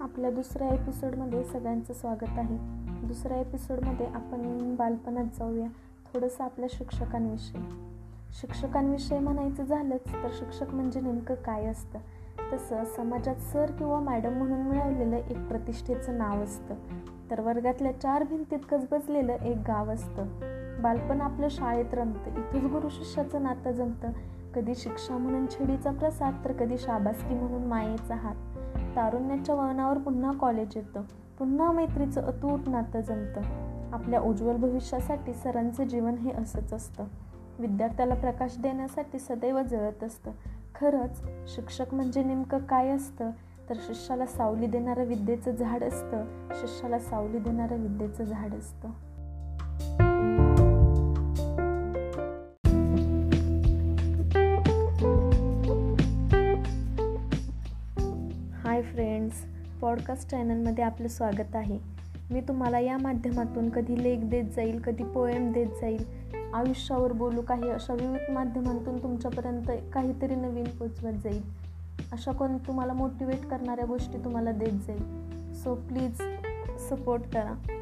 आपल्या दुसऱ्या एपिसोडमध्ये सगळ्यांचं स्वागत आहे. दुसऱ्या एपिसोडमध्ये आपण बालपणात जाऊया थोडंसं आपल्या शिक्षकांविषयी. शिक्षकांविषयी म्हणायचं झालंच तर शिक्षक म्हणजे नेमकं काय असतं? तसं समाजात सर किंवा मॅडम म्हणून मिळवलेलं एक प्रतिष्ठेचं नाव असतं. तर वर्गातल्या चार भिंतीत गजबजलेलं एक गाव असतं. बालपण आपलं शाळेत रमतं इथंच गुरु शिष्याचं नातं जमतं. कधी शिक्षा म्हणून छेडीचा प्रसाद तर कधी शाबासकी म्हणून मायेचा हात. तारुण्याच्या वळणावर पुन्हा कॉलेज येतं. पुन्हा मैत्रीचं अतूट नातं जमतं. आपल्या उज्ज्वल भविष्यासाठी सरांचं जीवन हे असंच असतं. विद्यार्थ्याला प्रकाश देण्यासाठी सदैव जळत असतं. खरंच शिक्षक म्हणजे नेमकं काय असतं? तर शिष्याला सावली देणारं विद्येचं झाड असतं. शिष्याला सावली देणारं विद्येचं झाड असतं. हाय फ्रेंड्स पॉडकास्ट चॅनलमध्ये आपलं स्वागत आहे. मी तुम्हाला या माध्यमातून कधी लेख देत जाईल कधी पोएम देत जाईल आयुष्यावर बोलू काही अशा विविध माध्यमांतून तुमच्यापर्यंत काहीतरी नवीन पोचवत जाईल. अशा कोण तुम्हाला मोटिवेट करणाऱ्या गोष्टी तुम्हाला देत जाईल. सो प्लीज सपोर्ट करा.